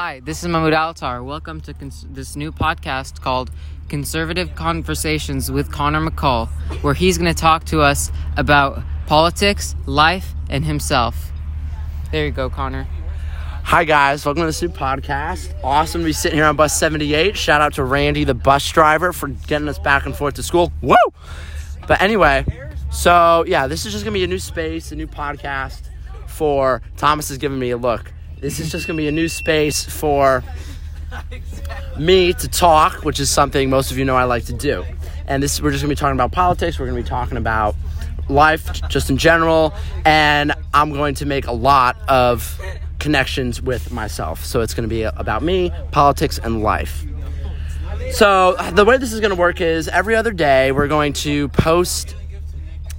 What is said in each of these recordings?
Hi, this is Mahmoud Altar. Welcome to cons- this new podcast called Conservative Conversations with Connor McCall, where he's going to talk to us about politics, life, and himself. There you go, Connor. Hi guys, welcome to this new podcast. Awesome to be sitting here on bus 78. Shout out to Randy, the bus driver, for getting us back and forth to school. Woo! But anyway, so yeah, this is just gonna be a new space, a new podcast for Thomas is giving me a look. This is just gonna be a new space for me to talk, which is something most of you know I like to do. And this we're just gonna be talking about politics, we're gonna be talking about life just in general, and I'm going to make a lot of connections with myself. So it's going to be about me, politics, and life. So the way this is going to work is every other day we're going to post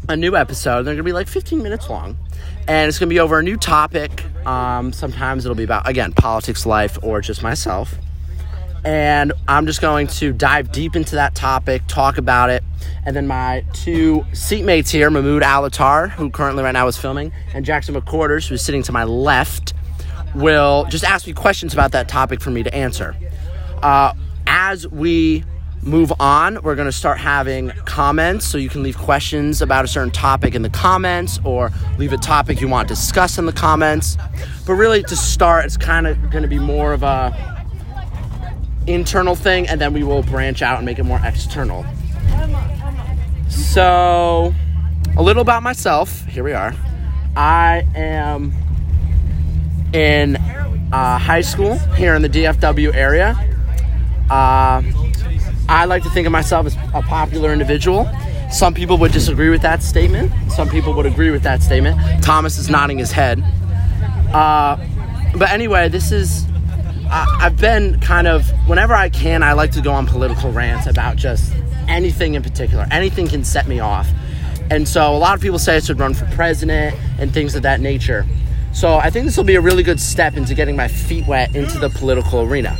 a new episode. They're going to be like 15 minutes long, and it's going to be over a new topic. Um, sometimes it'll be about again politics, life, or just myself. And I'm just going to dive deep into that topic, talk about it, and then my two seatmates here, Mahmoud Alatar, who currently right now is filming, and Jackson McQuarters, who's sitting to my left, will just ask me questions about that topic for me to answer. Uh, as we move on, we're going to start having comments. So you can leave questions about a certain topic in the comments or leave a topic you want discussed in the comments. But really, to start, it's kind of going to be more of a internal thing, and then we will branch out and make it more external. So, a little about myself. Here we are. I am in uh, high school here in the DFW area. Uh, I like to think of myself as a popular individual. Some people would disagree with that statement. Some people would agree with that statement. Thomas is nodding his head. Uh, but anyway, this is. I've been kind of, whenever I can, I like to go on political rants about just anything in particular. Anything can set me off. And so a lot of people say I should run for president and things of that nature. So I think this will be a really good step into getting my feet wet into the political arena.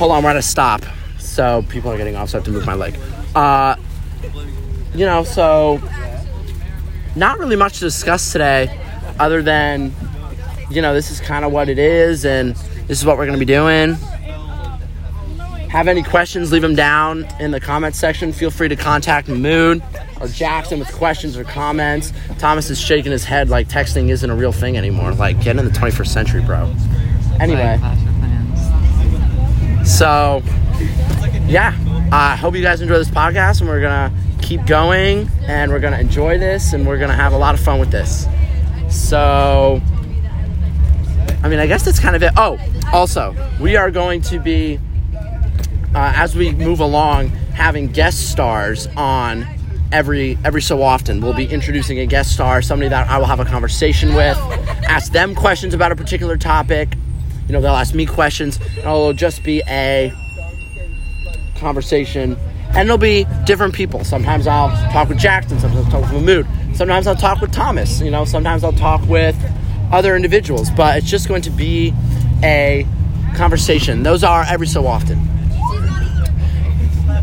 Hold on, we're at a stop. So people are getting off, so I have to move my leg. Uh, you know, so not really much to discuss today other than, you know, this is kind of what it is and this is what we're going to be doing. Have any questions, leave them down in the comment section. Feel free to contact Moon or Jackson with questions or comments. Thomas is shaking his head like texting isn't a real thing anymore. Like, get in the 21st century, bro. Anyway, so yeah, I hope you guys enjoy this podcast and we're gonna keep going and we're gonna enjoy this and we're gonna have a lot of fun with this. So, I mean, I guess that's kind of it. Oh, also, we are going to be, uh, as we move along, having guest stars on every every so often. We'll be introducing a guest star, somebody that I will have a conversation with, ask them questions about a particular topic. You know, they'll ask me questions, and it'll just be a conversation. And it'll be different people. Sometimes I'll talk with Jackson, sometimes I'll talk with Mahmood, sometimes I'll talk with Thomas, you know, sometimes I'll talk with other individuals, but it's just going to be a conversation. Those are every so often.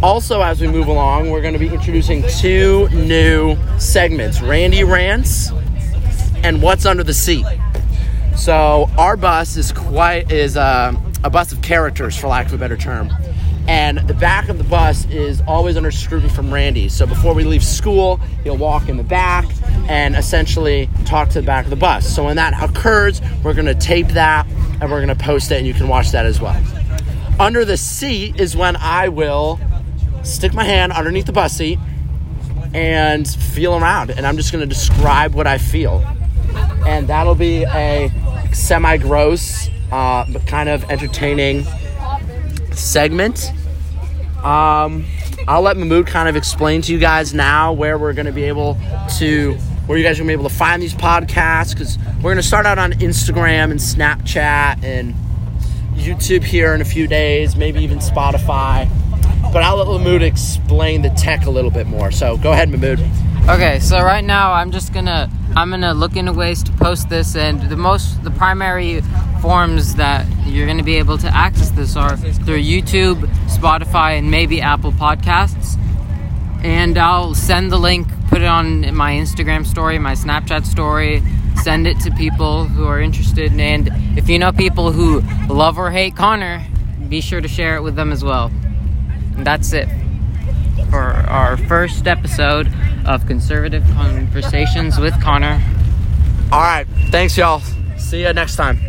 Also, as we move along, we're going to be introducing two new segments Randy Rants and What's Under the Seat. So, our bus is quite is a, a bus of characters, for lack of a better term. And the back of the bus is always under scrutiny from Randy. So before we leave school, he'll walk in the back and essentially talk to the back of the bus. So when that occurs, we're going to tape that and we're going to post it, and you can watch that as well. Under the seat is when I will stick my hand underneath the bus seat and feel around, and I'm just going to describe what I feel. And that'll be a semi gross, uh, but kind of entertaining segment. Um, I'll let Mahmood kind of explain to you guys now where we're going to be able to, where you guys are going to be able to find these podcasts because we're going to start out on Instagram and Snapchat and YouTube here in a few days, maybe even Spotify. But I'll let Mahmood explain the tech a little bit more. So go ahead, Mahmood. Okay, so right now I'm just gonna I'm gonna look into ways to post this, and the most the primary forms that you're gonna be able to access this are through YouTube, Spotify, and maybe Apple Podcasts. And I'll send the link, put it on my Instagram story, my Snapchat story, send it to people who are interested. And if you know people who love or hate Connor, be sure to share it with them as well. And that's it for our first episode of Conservative Conversations with Connor. All right. Thanks, y'all. See you next time.